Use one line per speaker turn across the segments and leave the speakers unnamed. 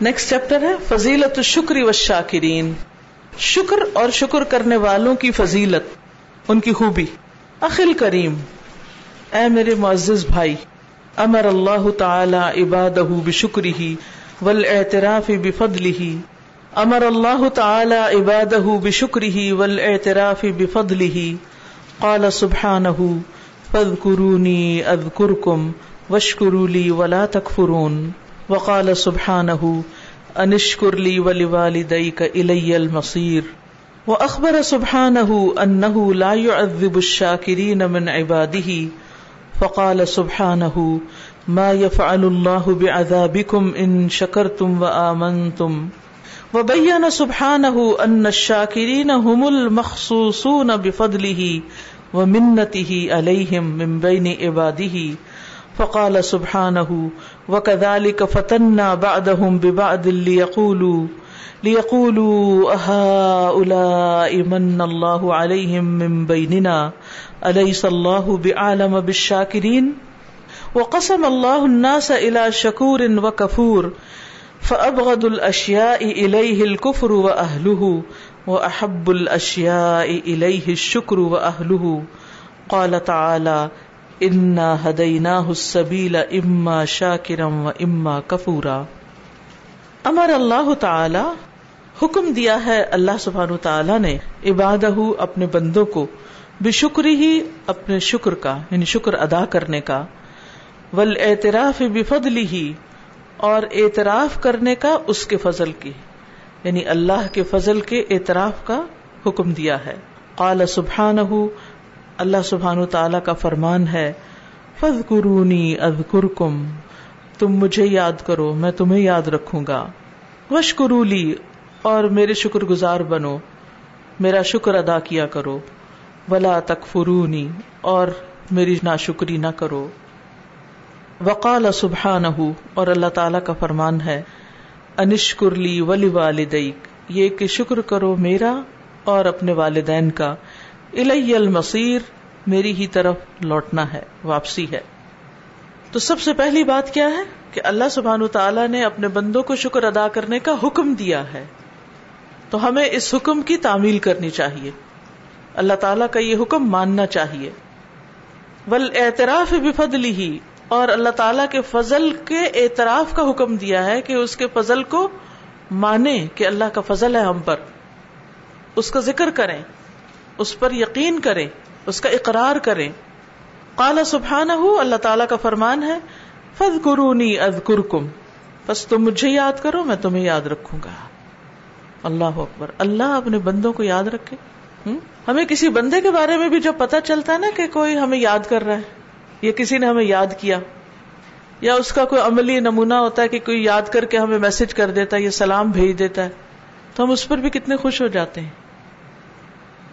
Next chapter ہے، فضیلت الشکر و شاکرین شکر اور شکر کرنے والوں کی فضیلت، ان کی خوبی. اخل کریم، اے میرے معزز بھائی، امر اللہ تعالی عبادہ بشکری والاعتراف بفضلہ. امر اللہ تعالی عبادہ بشکری والاعتراف بفضلہ. قال سبحانہ، فاذکرونی اذکرکم واشکروا لی ولا تکفرون. وقال سبحانه انشکر انشكر لي ولوالديك الي المصير واخبر سبحانه انه لا يعذب الشاكرين من عباده فقال سبحانه ما يفعل الله بعذابكم ان شكرتم وامنتم وبين سبحانه ان الشاكرين هم المخصوصون بفضله ومنته عليهم من بين عباده فقال سبحانه، وكذلك فتنا بعدهم ببعد ليقولوا ليقولوا أهؤلاء من الله عليهم من بيننا، أليس الله بعالم بالشاكرين؟ وقسم الله الناس إلى شكور وكفور، فأبغض الأشياء إليه الكفر وأهله، وأحب الأشياء إليه الشكر وأهله. قال تعالى انا ہدینا السبیل اما شاکرم و اما کفورا امر اللہ تعالی حکم دیا ہے اللہ سبحان تعالی نے عبادہ اپنے بندوں کو بشکری ہی اپنے شکر کا یعنی شکر ادا کرنے کا۔ ول اعتراف بفضلی ہی اور اعتراف کرنے کا اس کے فضل کی۔ یعنی اللہ کے فضل کے اعتراف کا حکم دیا ہے۔ قال سبحانہ اللہ سبحان تعالی کا فرمان ہے فض قرونی تم مجھے یاد کرو، میں تمہیں یاد رکھوں گا۔ وش قرولی اور میرے شکر گزار بنو، میرا شکر ادا کیا کرو۔ ولا تک فرونی اور میری نا شکری نہ کرو۔ وقال سبحان اور اللہ تعالی کا فرمان ہے انشکرلی ولی والدیک یہ کہ شکر کرو میرا اور اپنے والدین کا۔ الی المصیر، میری ہی طرف لوٹنا ہے، واپسی ہے۔ تو سب سے پہلی بات کیا ہے؟ کہ اللہ سبحان تعالیٰ نے اپنے بندوں کو شکر ادا کرنے کا حکم دیا ہے۔ تو ہمیں اس حکم کی تعمیل کرنی چاہیے۔ اللہ تعالیٰ کا یہ حکم ماننا چاہیے۔ ول اعتراف بفضلی ہی اور اللہ تعالیٰ کے فضل کے اعتراف کا حکم دیا ہے کہ اس کے فضل کو مانے کہ اللہ کا فضل ہے ہم پر۔ اس کا ذکر کریں۔ اس پر یقین کریں، اس کا اقرار کریں۔ کالا سبحان ہو اللہ تعالیٰ کا فرمان ہے فض قرونی از کم بس تم مجھے یاد کرو، میں تمہیں یاد رکھوں گا۔ اللہ اکبر۔ اللہ اپنے بندوں کو یاد رکھے۔ ہمیں کسی بندے کے بارے میں بھی جو پتا چلتا ہے نا کہ کوئی ہمیں یاد کر رہا ہے، یا کسی نے ہمیں یاد کیا، یا اس کا کوئی عملی نمونہ ہوتا ہے کہ کوئی یاد کر کے ہمیں میسج کر دیتا ہے یا سلام بھیج دیتا ہے، تو ہم اس پر بھی کتنے خوش ہو جاتے ہیں۔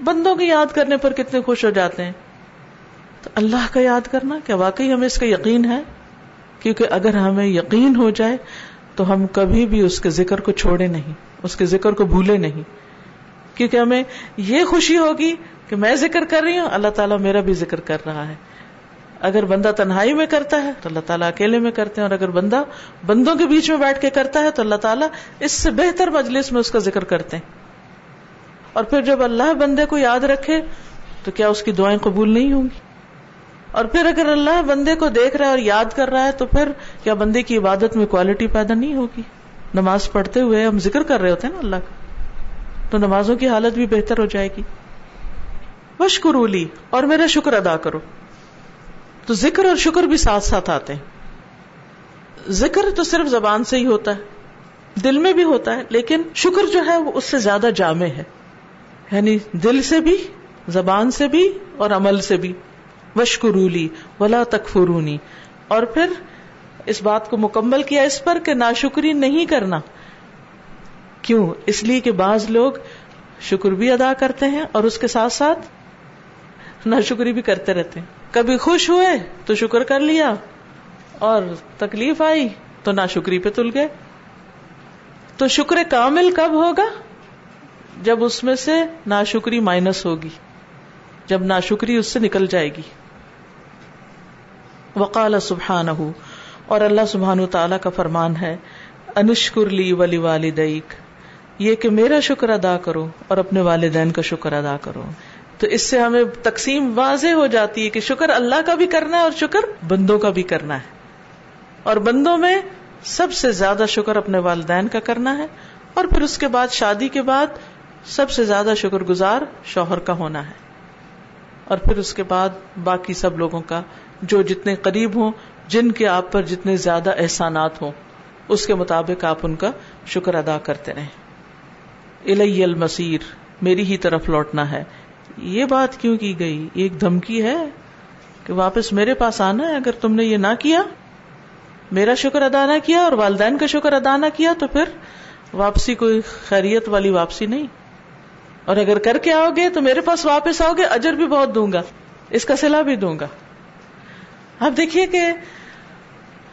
بندوں کی یاد کرنے پر کتنے خوش ہو جاتے ہیں۔ تو اللہ کا یاد کرنا، کیا واقعی ہمیں اس کا یقین ہے؟ کیونکہ اگر ہمیں یقین ہو جائے تو ہم کبھی بھی اس کے ذکر کو چھوڑے نہیں، اس کے ذکر کو بھولے نہیں۔ کیونکہ ہمیں یہ خوشی ہوگی کہ میں ذکر کر رہی ہوں، اللہ تعالیٰ میرا بھی ذکر کر رہا ہے۔ اگر بندہ تنہائی میں کرتا ہے تو اللہ تعالیٰ اکیلے میں کرتے ہیں، اور اگر بندہ بندوں کے بیچ میں بیٹھ کے کرتا ہے تو اللہ تعالیٰ اس سے بہتر مجلس میں اس کا ذکر کرتے ہیں۔ اور پھر جب اللہ بندے کو یاد رکھے تو کیا اس کی دعائیں قبول نہیں ہوں گی؟ اور پھر اگر اللہ بندے کو دیکھ رہا ہے اور یاد کر رہا ہے تو پھر کیا بندے کی عبادت میں کوالٹی پیدا نہیں ہوگی؟ نماز پڑھتے ہوئے ہم ذکر کر رہے ہوتے ہیں نا اللہ کا، تو نمازوں کی حالت بھی بہتر ہو جائے گی۔ وشکرولی اور میرا شکر ادا کرو۔ تو ذکر اور شکر بھی ساتھ ساتھ آتے ہیں۔ ذکر تو صرف زبان سے ہی ہوتا ہے، دل میں بھی ہوتا ہے، لیکن شکر جو ہے وہ اس سے زیادہ جامع ہے۔ یعنی دل سے بھی، زبان سے بھی اور عمل سے بھی۔ وشکرولی ولا تکفرونی اور پھر اس بات کو مکمل کیا اس پر کہ ناشکری نہیں کرنا۔ کیوں؟ اس لیے کہ بعض لوگ شکر بھی ادا کرتے ہیں اور اس کے ساتھ ساتھ ناشکری بھی کرتے رہتے ہیں۔ کبھی خوش ہوئے تو شکر کر لیا، اور تکلیف آئی تو ناشکری پہ تل گئے۔ تو شکر کامل کب ہوگا؟ جب اس میں سے ناشکری مائنس ہوگی، جب ناشکری اس سے نکل جائے گی۔ وقال سبحان اور اللہ سبحان تعالی کا فرمان ہے، انشکر لی ولی والدیک یہ کہ میرا شکر ادا کرو اور اپنے والدین کا شکر ادا کرو۔ تو اس سے ہمیں تقسیم واضح ہو جاتی ہے کہ شکر اللہ کا بھی کرنا ہے اور شکر بندوں کا بھی کرنا ہے۔ اور بندوں میں سب سے زیادہ شکر اپنے والدین کا کرنا ہے، اور پھر اس کے بعد شادی کے بعد سب سے زیادہ شکر گزار شوہر کا ہونا ہے۔ اور پھر اس کے بعد باقی سب لوگوں کا جو جتنے قریب ہوں، جن کے آپ پر جتنے زیادہ احسانات ہوں، اس کے مطابق آپ ان کا شکر ادا کرتے رہیں۔ الی المسیر میری ہی طرف لوٹنا ہے۔ یہ بات کیوں کی گئی؟ ایک دھمکی ہے کہ واپس میرے پاس آنا ہے۔ اگر تم نے یہ نہ کیا، میرا شکر ادا نہ کیا اور والدین کا شکر ادا نہ کیا، تو پھر واپسی کوئی خیریت والی واپسی نہیں۔ اور اگر کر کے آؤ گے تو میرے پاس واپس آؤ گے، اجر بھی بہت دوں گا، اس کا سلا بھی دوں گا۔ اب دیکھیے کہ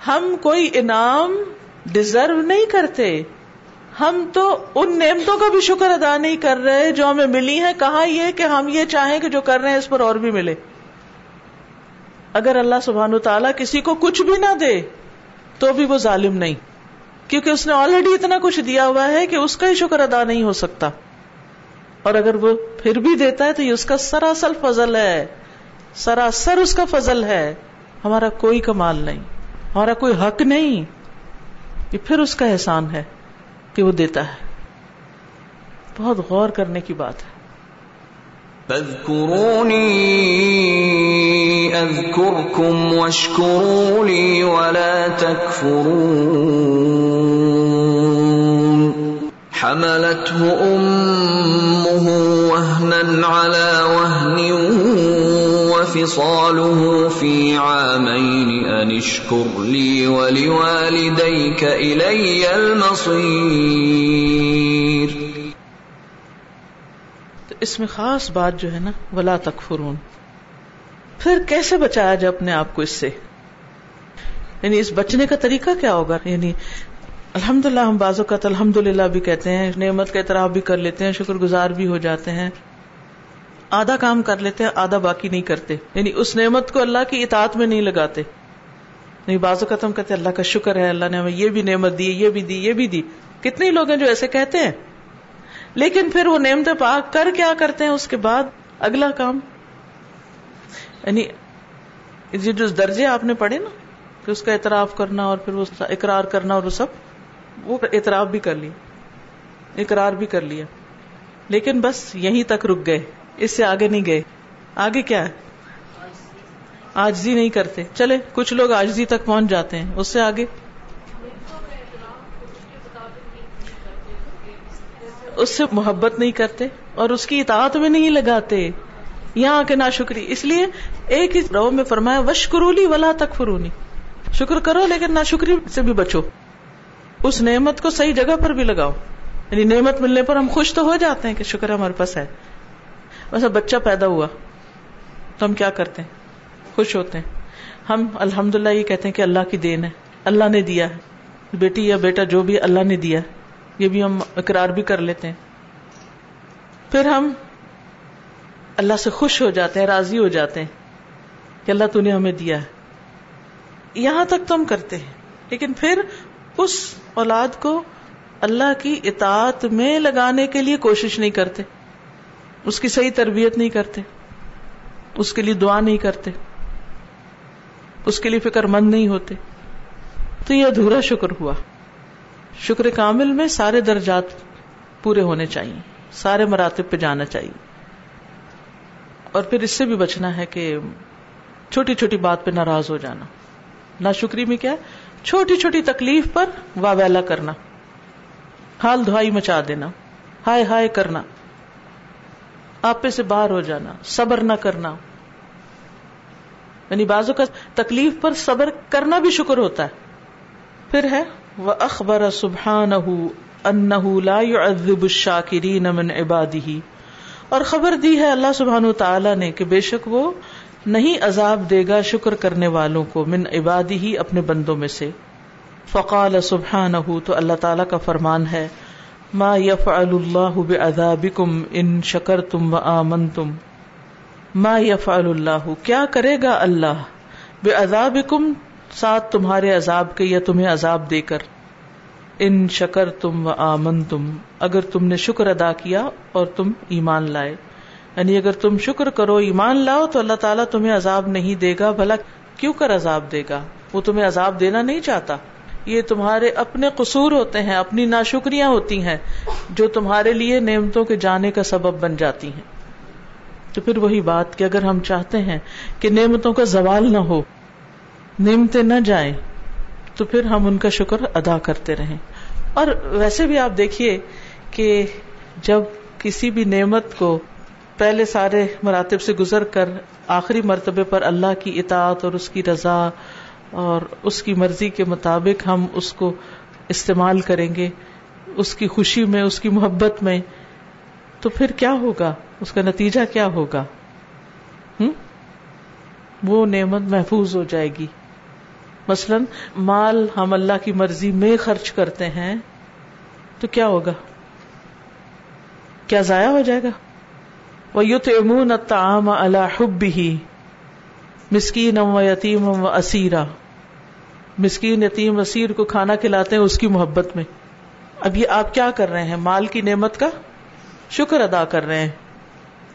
ہم کوئی انعام ڈیزرو نہیں کرتے۔ ہم تو ان نعمتوں کا بھی شکر ادا نہیں کر رہے جو ہمیں ملی ہیں۔ کہا یہ کہ ہم یہ چاہیں کہ جو کر رہے ہیں اس پر اور بھی ملے۔ اگر اللہ سبحان تعالیٰ کسی کو کچھ بھی نہ دے تو بھی وہ ظالم نہیں، کیونکہ اس نے آلریڈی اتنا کچھ دیا ہوا ہے کہ اس کا ہی شکر ادا نہیں ہو سکتا۔ اور اگر وہ پھر بھی دیتا ہے تو یہ اس کا سراسل فضل ہے۔ سراسر اس کا فضل ہے۔ ہمارا کوئی کمال نہیں۔ ہمارا کوئی حق نہیں۔ یہ پھر اس کا احسان ہے کہ وہ دیتا ہے۔ بہت غور کرنے کی بات ہے۔
اذكركم واشكروا لي ولا تكفرون حملته امه وهنا على وهن وفصاله في عامين ان اشكر لي ولوالديك الي المصير.
تو اس میں خاص بات جو ہے نا، ولا تکفرون۔ پھر کیسے بچایا جائے اپنے آپ کو اس سے؟ یعنی اس بچنے کا طریقہ کیا ہوگا؟ یعنی الحمد للہ ہم بازو کا الحمد للہ بھی کہتے ہیں، نعمت کا اعتراف بھی کر لیتے ہیں شکر گزار بھی ہو جاتے ہیں۔ آدھا کام کر لیتے ہیں، آدھا باقی نہیں کرتے۔ یعنی اس نعمت کو اللہ کی اطاعت میں نہیں لگاتے۔ نہیں بازو کا تم کہتے اللہ کا شکر ہے، اللہ نے ہمیں یہ بھی نعمت دی، یہ بھی دی، یہ بھی دی۔ کتنے لوگ ہیں جو ایسے کہتے ہیں؟ لیکن پھر وہ نعمت پاک کر کیا کرتے ہیں؟ اس کے بعد اگلا کام۔ یعنی جو درجے آپ نے پڑھے نا، کہ اس کا اعتراف کرنا اور پھر اقرار کرنا اور وہ سب۔ وہ اعتراف بھی کر لیا اقرار بھی کر لیا۔ لیکن بس یہیں تک رک گئے، اس سے آگے نہیں گئے۔ آگے کیا ہے؟ آجزی نہیں کرتے۔ چلے، کچھ لوگ آجزی تک پہنچ جاتے ہیں، اس سے آگے۔ اس سے محبت نہیں کرتے اور اس کی اطاعت میں نہیں لگاتے۔ یہاں کے نا شکری اس لیے ایک ہی رو میں فرمایا وش کرولی ولا تک فرونی شکر کرو، لیکن نا شکری سے بھی بچو۔ اس نعمت کو صحیح جگہ پر بھی لگاؤ۔ یعنی نعمت ملنے پر ہم خوش تو ہو جاتے ہیں کہ شکر ہمارے پاس ہے۔ ویسا بچہ پیدا ہوا۔ تو ہم کیا کرتے ہیں؟ خوش ہوتے ہیں۔ ہم الحمد للہ یہ کہتے ہیں کہ اللہ کی دین ہے۔ اللہ نے دیا ہے۔ بیٹی یا بیٹا جو بھی اللہ نے دیا یہ بھی ہم اقرار بھی کر لیتے ہیں۔ پھر ہم اللہ سے خوش ہو جاتے ہیں، راضی ہو جاتے ہیں کہ اللہ تو نے ہمیں دیا ہے۔ یہاں تک تو ہم کرتے ہیں۔ لیکن پھر اس اولاد کو اللہ کی اطاعت میں لگانے کے لیے کوشش نہیں کرتے۔ اس کی صحیح تربیت نہیں کرتے۔ اس کے لیے دعا نہیں کرتے۔ اس کے لیے فکر مند نہیں ہوتے۔ تو یہ ادھورا شکر ہوا۔ شکر کامل میں سارے درجات پورے ہونے چاہیے۔ سارے مراتب پہ جانا چاہیے۔ اور پھر اس سے بھی بچنا ہے کہ چھوٹی چھوٹی بات پہ ناراض ہو جانا۔ نہ شکری میں کیا چھوٹی چھوٹی تکلیف پر واویلا کرنا۔ حال دھوائی مچا دینا۔ ہائے ہائے کرنا۔ آپے سے باہر ہو جانا۔ صبر نہ کرنا۔ یعنی بازو کا تکلیف پر صبر کرنا بھی شکر ہوتا ہے۔ پھر ہے وہ اخبر سبحان لا من اور خبر دی ہے اللہ سبحان تعالیٰ نے کہ بے شک وہ نہیں عذاب دے گا شکر کرنے والوں کو من عبادی ہی اپنے بندوں میں سے۔ فقال سبحان تو اللہ تعالیٰ کا فرمان ہے، ما یف اللہ بعذابکم ان شکر تم و آمن تم ما یف اللہ، کیا کرے گا اللہ؟ بے عذاب کم ساتھ تمہارے عذاب کے یا تمہیں عذاب دے کر۔ ان شکر تم و آمن تم اگر تم نے شکر ادا کیا اور تم ایمان لائے۔ یعنی اگر تم شکر کرو، ایمان لاؤ تو اللہ تعالیٰ تمہیں عذاب نہیں دے گا، بھلا کیوں کر عذاب دے گا؟ وہ تمہیں عذاب دینا نہیں چاہتا۔ یہ تمہارے اپنے قصور ہوتے ہیں، اپنی ناشکریاں ہوتی ہیں، جو تمہارے لیے نعمتوں کے جانے کا سبب بن جاتی ہیں۔ تو پھر وہی بات کہ اگر ہم چاہتے ہیں کہ نعمتوں کا زوال نہ ہو، نعمتیں نہ جائیں، تو پھر ہم ان کا شکر ادا کرتے رہیں۔ اور ویسے بھی آپ دیکھیے کہ جب کسی بھی نعمت کو پہلے سارے مراتب سے گزر کر آخری مرتبے پر اللہ کی اطاعت اور اس کی رضا اور اس کی مرضی کے مطابق ہم اس کو استعمال کریں گے، اس کی خوشی میں، اس کی محبت میں۔ تو پھر کیا ہوگا؟ اس کا نتیجہ کیا ہوگا؟ ہم؟ وہ نعمت محفوظ ہو جائے گی۔ مثلا مال ہم اللہ کی مرضی میں خرچ کرتے ہیں تو کیا ہوگا؟ کیا ضائع ہو جائے گا؟ وہ یوت امون تعام اللہ حب ہی مسکین و یتیم و اسیرا مسکین یتیم اسیر کو کھانا کھلاتے ہیں اس کی محبت میں۔ اب یہ آپ کیا کر رہے ہیں؟ مال کی نعمت کا شکر ادا کر رہے ہیں۔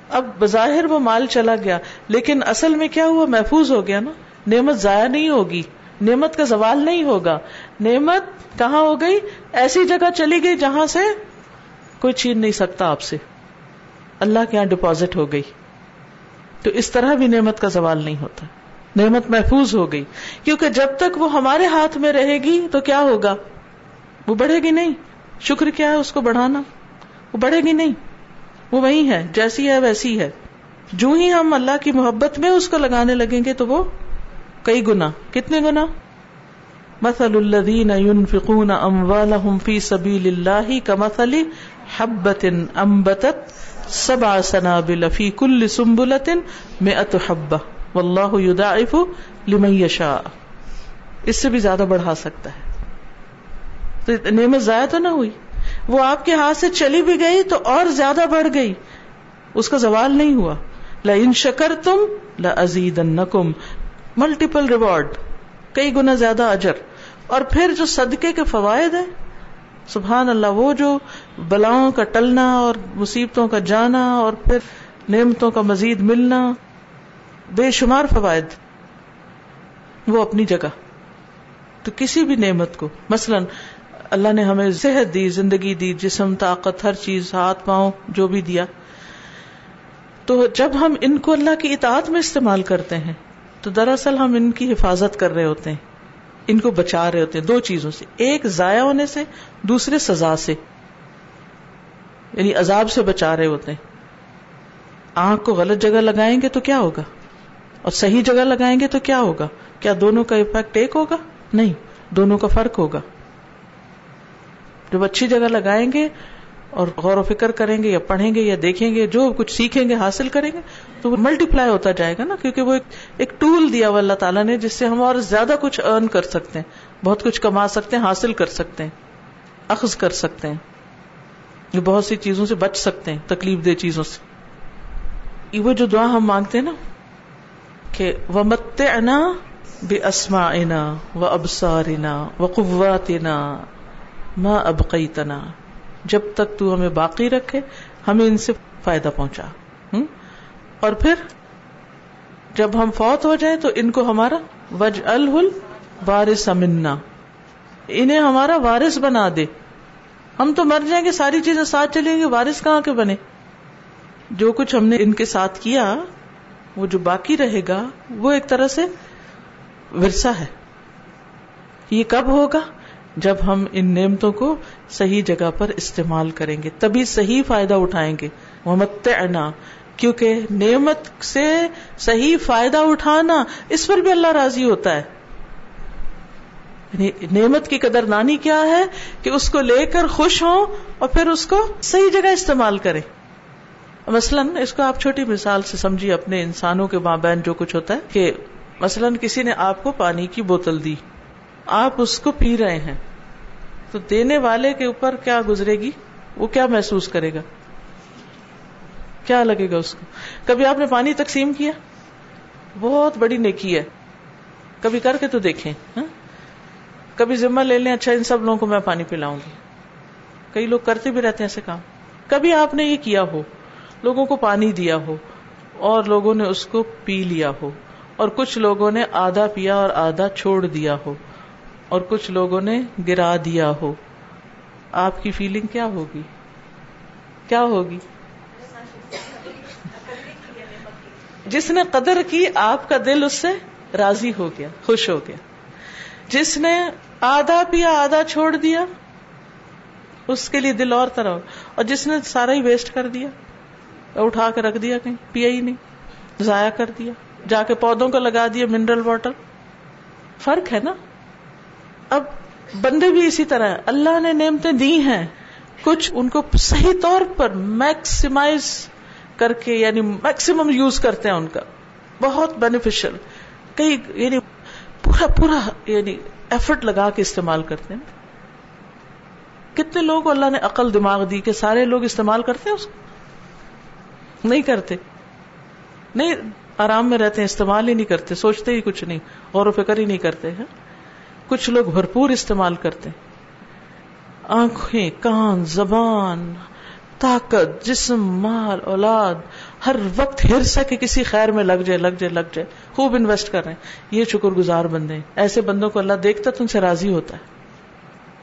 اب بظاہر وہ مال چلا گیا، لیکن اصل میں کیا ہوا؟ محفوظ ہو گیا نا۔ نعمت ضائع نہیں ہوگی۔ نعمت کا زوال نہیں ہوگا۔ نعمت کہاں ہو گئی؟ ایسی جگہ چلی گئی جہاں سے کوئی چھین نہیں سکتا آپ سے۔ اللہ کے یہاں ڈپازٹ ہو گئی۔ تو اس طرح بھی نعمت کا زوال نہیں ہوتا۔ نعمت محفوظ ہو گئی۔ کیونکہ جب تک وہ ہمارے ہاتھ میں رہے گی تو کیا ہوگا؟ وہ بڑھے گی نہیں۔ شکر کیا ہے اس کو بڑھانا؟ وہ بڑھے گی نہیں۔ وہ وہی ہے، جیسی ہے ویسی ہے۔ جو ہی ہم اللہ کی محبت میں اس کو لگانے لگیں گے تو وہ کئی گنا کتنے گنا مثل الذین ينفقون اموالهم في سبيل الله كمثل حبة انبتت سبع سنابل في كل سنبلة مئة حبة والله يضاعف لمن يشاء اس سے بھی زیادہ بڑھا سکتا ہے تو نعمت ضائع تو نہ ہوئی وہ آپ کے ہاتھ سے چلی بھی گئی تو اور زیادہ بڑھ گئی اس کا زوال نہیں ہوا لا ان شکر تم لا ازید ملٹیپل ریوارڈ کئی گنا زیادہ اجر اور پھر جو صدقے کے فوائد ہیں سبحان اللہ وہ جو بلاؤں کا ٹلنا اور مصیبتوں کا جانا اور پھر نعمتوں کا مزید ملنا بے شمار فوائد وہ اپنی جگہ۔ تو کسی بھی نعمت کو، مثلا اللہ نے ہمیں صحت دی، زندگی دی، جسم، طاقت، ہر چیز، ہاتھ، پاؤں، جو بھی دیا۔ تو جب ہم ان کو اللہ کی اطاعت میں استعمال کرتے ہیں، تو دراصل ہم ان کی حفاظت کر رہے ہوتے ہیں۔ ان کو بچا رہے ہوتے ہیں دو چیزوں سے، ایک ضائع ہونے سے، دوسرے سزا سے۔ یعنی عذاب سے بچا رہے ہوتے ہیں۔ آنکھ کو غلط جگہ لگائیں گے تو کیا ہوگا؟ اور صحیح جگہ لگائیں گے تو کیا ہوگا؟ کیا دونوں کا افیکٹ ایک ہوگا؟ نہیں، دونوں کا فرق ہوگا۔ جب اچھی جگہ لگائیں گے اور غور و فکر کریں گے یا پڑھیں گے یا دیکھیں گے، جو کچھ سیکھیں گے، حاصل کریں گے، تو وہ ملٹی پلائی ہوتا جائے گا نا، کیونکہ وہ ایک ٹول دیا ہوا اللہ تعالیٰ نے جس سے ہم اور زیادہ کچھ ارن کر سکتے ہیں۔ بہت کچھ کما سکتے ہیں، حاصل کر سکتے ہیں، اخذ کر سکتے ہیں۔ بہت سی چیزوں سے بچ سکتے ہیں، تکلیف دہ چیزوں سے۔ وہ جو دعا ہم مانگتے ہیں نا، کہ وہ مت انا بے اسما و ابسارنا و قواتنا ماں ابقی تنا جب تک تو ہمیں باقی رکھے، ہمیں ان سے فائدہ پہنچا۔ اور پھر جب ہم فوت ہو جائیں تو ان کو ہمارا وج الحل وارث امنا انہیں ہمارا وارث بنا دے۔ ہم تو مر جائیں گے، ساری چیزیں ساتھ چلیں گے وارث کہاں کے بنے؟ جو کچھ ہم نے ان کے ساتھ کیا، وہ جو باقی رہے گا، وہ ایک طرح سے ورثہ ہے۔ یہ کب ہوگا؟ جب ہم ان نعمتوں کو صحیح جگہ پر استعمال کریں گے، تبھی صحیح فائدہ اٹھائیں گے۔ محمد کیونکہ نعمت سے صحیح فائدہ اٹھانا اس پر بھی اللہ راضی ہوتا ہے۔ نعمت کی قدر نانی کیا ہے کہ اس کو لے کر خوش ہوں اور پھر اس کو صحیح جگہ استعمال کریں مثلاً اس کو آپ چھوٹی مثال سے سمجھیے اپنے انسانوں کے ماں بہن جو کچھ ہوتا ہے کہ مثلاً کسی نے آپ کو پانی کی بوتل دی، آپ اس کو پی رہے ہیں، تو دینے والے کے اوپر کیا گزرے گی؟ وہ کیا محسوس کرے گا؟ کیا لگے گا اس کو؟ کبھی آپ نے پانی تقسیم کیا؟ بہت بڑی نیکی ہے۔ کبھی کر کے تو دیکھیں ہاں؟ کبھی ذمہ لے لیں اچھا ان سب لوگوں کو میں پانی پلاؤں گی۔ کئی لوگ کرتے بھی رہتے ہیں ایسے کام۔ کبھی آپ نے یہ کیا ہو، لوگوں کو پانی دیا ہو، اور لوگوں نے اس کو پی لیا ہو، اور کچھ لوگوں نے آدھا پیا اور آدھا چھوڑ دیا ہو، اور کچھ لوگوں نے گرا دیا ہو۔ آپ کی فیلنگ کیا ہوگی؟ کیا ہوگی؟ جس نے قدر کی، آپ کا دل اس سے راضی ہو گیا، خوش ہو گیا۔ جس نے آدھا پیا آدھا چھوڑ دیا، اس کے لیے دل اور طرح اور جس نے سارا ہی ویسٹ کر دیا، اٹھا کے رکھ دیا کہیں، پیا ہی نہیں، ضائع کر دیا۔ جا کے پودوں کو لگا دیا منرل واٹر فرق ہے نا؟ اب بندے بھی اسی طرح اللہ نے نعمتیں دی ہیں۔ کچھ ان کو صحیح طور پر میکسیمائز کر کے یعنی میکسیمم یوز کرتے ہیں ان کا۔ بہت بینیفیشل کئی یعنی پورا پورا یعنی ایفرٹ لگا کے استعمال کرتے ہیں۔ کتنے لوگ اللہ نے عقل دماغ دی کہ سارے لوگ استعمال کرتے ہیں اس کو؟ نہیں کرتے۔ نہیں، آرام میں رہتے ہیں، استعمال ہی نہیں کرتے، سوچتے ہی کچھ نہیں، غور و فکر ہی نہیں کرتے ہیں کچھ لوگ بھرپور استعمال کرتے ہیں۔ آنکھیں، کان، زبان، طاقت، جسم، مال، اولاد ہر وقت ہر سکے کسی خیر میں لگ جائے لگ جائے لگ جائے، خوب انویسٹ کر رہے ہیں۔ یہ شکر گزار بندے ہیں۔ ایسے بندوں کو اللہ دیکھتا تو ان سے راضی ہوتا ہے۔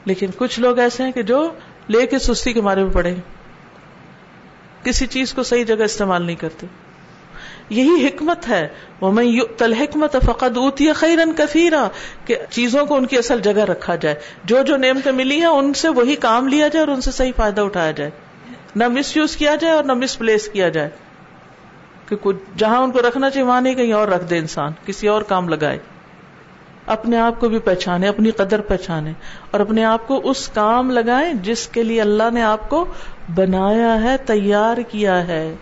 لیکن کچھ لوگ ایسے ہیں کہ جو لے کے سستی کے مارے میں پڑے کسی چیز کو صحیح جگہ استعمال نہیں کرتے۔ یہی حکمت ہے۔ وہ میں تل حکمت فقط اوتی خیرن کثیرا کہ چیزوں کو ان کی اصل جگہ رکھا جائے۔ جو جو نعمتیں ملی ہیں، ان سے وہی کام لیا جائے اور ان سے صحیح فائدہ اٹھایا جائے۔ نہ مس یوز کیا جائے اور نہ مس پلیس کیا جائے۔ کہ جہاں ان کو رکھنا چاہیے، وہاں نہیں، کہیں اور رکھ دے انسان، کسی اور کام لگائے۔ اپنے آپ کو بھی پہچانے، اپنی قدر پہچانے، اور اپنے آپ کو اس کام لگائیں جس کے لیے اللہ نے آپ کو بنایا ہے، تیار کیا ہے۔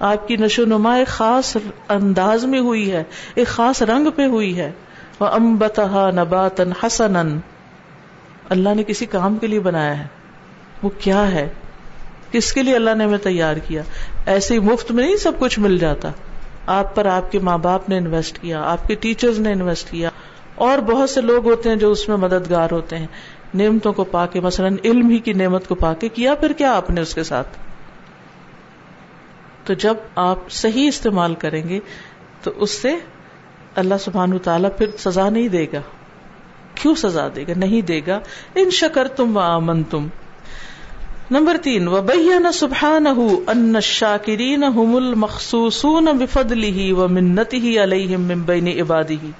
آپ کی نشو نما ایک خاص انداز میں ہوئی ہے، ایک خاص رنگ پہ ہوئی ہے۔ وہ امبتہ نباتن حسن اللہ نے کسی کام کے لیے بنایا ہے۔ وہ کیا ہے؟ کس کے لیے اللہ نے ہمیں تیار کیا؟ ایسے ہی مفت میں نہیں سب کچھ مل جاتا۔ آپ پر آپ کے ماں باپ نے انویسٹ کیا، آپ کے ٹیچرز نے انویسٹ کیا۔ اور بہت سے لوگ ہوتے ہیں جو اس میں مددگار ہوتے ہیں۔ نعمتوں کو پا کے، مثلاً علم ہی کی نعمت کو پا کے، کیا پھر کیا آپ نے اس کے ساتھ؟ تو جب آپ صحیح استعمال کریں گے، تو اس سے اللہ سبحان تعالیٰ پھر سزا نہیں دے گا۔ کیوں سزا دے گا؟ نہیں دے گا۔ ان شکر تم و امن تم نمبر تین و بین سبحان ان شاکرین هم المخصوصون بفضله و منته علیہم من بین عباده۔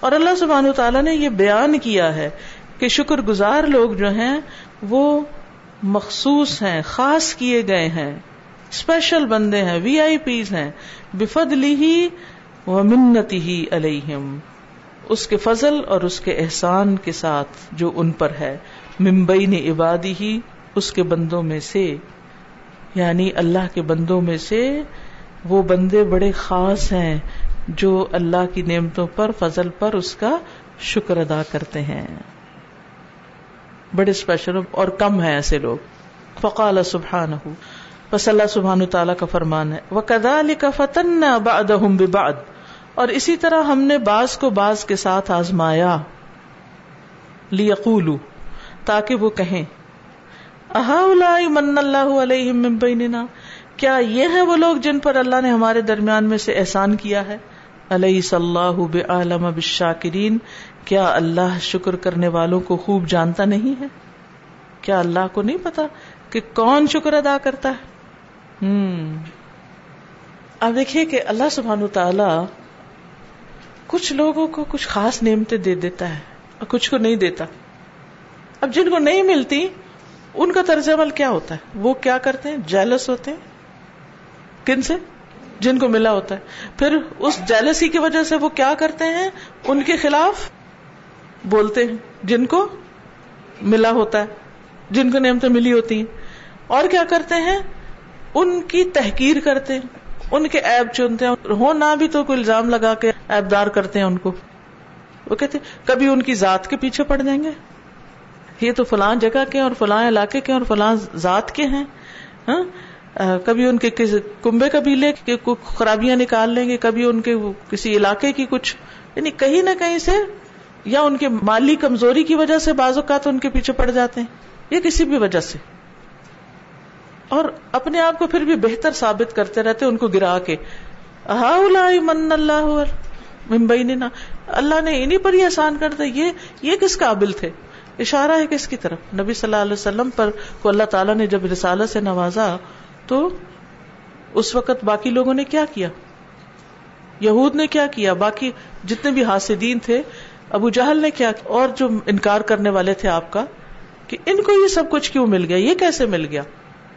اور اللہ سبحانہ تعالیٰ نے یہ بیان کیا ہے کہ شکر گزار لوگ جو ہیں، وہ مخصوص ہیں، خاص کیے گئے ہیں اسپیشل بندے ہیں وی آئی پیز ہیں بفضلی ہی و منتی ہی علیہم۔ اس کے فضل اور اس کے احسان کے ساتھ جو ان پر ہے۔ ممبئی نے عبادی ہی اس کے بندوں میں سے یعنی اللہ کے بندوں میں سے وہ بندے بڑے خاص ہیں جو اللہ کی نعمتوں پر، فضل پر اس کا شکر ادا کرتے ہیں۔ بڑے اسپیشل اور کم ہیں ایسے لوگ۔ فقال سبحان بس اللہ سبحان تعالیٰ کا فرمان ہے۔ وہ کدا علی کا فتن باد اور اسی طرح ہم نے بعض کو بعض کے ساتھ آزمایا۔ لیقولو تاکہ وہ کہیں۔ من اللہ علیہ کیا یہ ہے وہ لوگ جن پر اللہ نے ہمارے درمیان میں سے احسان کیا ہے؟ علیہ صلاح بعالم بالشاکرین، کیا اللہ شکر کرنے والوں کو خوب جانتا نہیں ہے؟ کیا اللہ کو نہیں پتا کہ کون شکر ادا کرتا ہے؟ ہوں اب دیکھیے کہ اللہ سبحان تعالی کچھ لوگوں کو کچھ خاص نعمتیں دے دیتا ہے اور کچھ کو نہیں دیتا۔ اب جن کو نہیں ملتی ان کا طرز عمل کیا ہوتا ہے؟ وہ کیا کرتے ہیں؟ جیلس ہوتے ہیں؟ کن سے؟ جن کو ملا ہوتا ہے۔ پھر اس جیلسی کی وجہ سے وہ کیا کرتے ہیں؟ ان کے خلاف بولتے ہیں۔ جن کو ملا ہوتا ہے۔ جن کو نعمتیں ملی ہوتی ہیں۔ اور کیا کرتے ہیں؟ ان کی تحقیر کرتے ہیں۔ ان کے ایب چنتے ہیں۔ ہو نہ بھی تو کوئی الزام لگا کے ایب دار کرتے ہیں ان کو۔ وہ کہتے کبھی ان کی ذات کے پیچھے پڑ جائیں گے؟ یہ تو فلاں جگہ کے اور فلاں علاقے کے اور فلاں ذات کے ہیں ہاں؟ کبھی ان کے کنبے قبیلے کے خرابیاں نکال لیں گے، کبھی ان کے کسی علاقے کی کچھ یعنی کہیں نہ کہیں سے، یا ان کے مالی کمزوری کی وجہ سے بعض اوقات ان کے پیچھے پڑ جاتے ہیں، یا کسی بھی وجہ سے۔ اور اپنے آپ کو پھر بھی بہتر ثابت کرتے رہتے ان کو گرا کے۔ من اللہ ممبئی نے اللہ نے انہیں پر ہی آسان کر دیا، یہ یہ کس قابل تھے؟ اشارہ ہے کس کی طرف؟ نبی صلی اللہ علیہ وسلم پر کو اللہ تعالیٰ نے جب رسالت سے نوازا تو اس وقت باقی لوگوں نے کیا کیا؟ یہود نے کیا کیا؟ باقی جتنے بھی حاسدین تھے، ابو جہل نے کیا؟ اور جو انکار کرنے والے تھے آپ کا، کہ ان کو یہ سب کچھ کیوں مل گیا؟ یہ کیسے مل گیا؟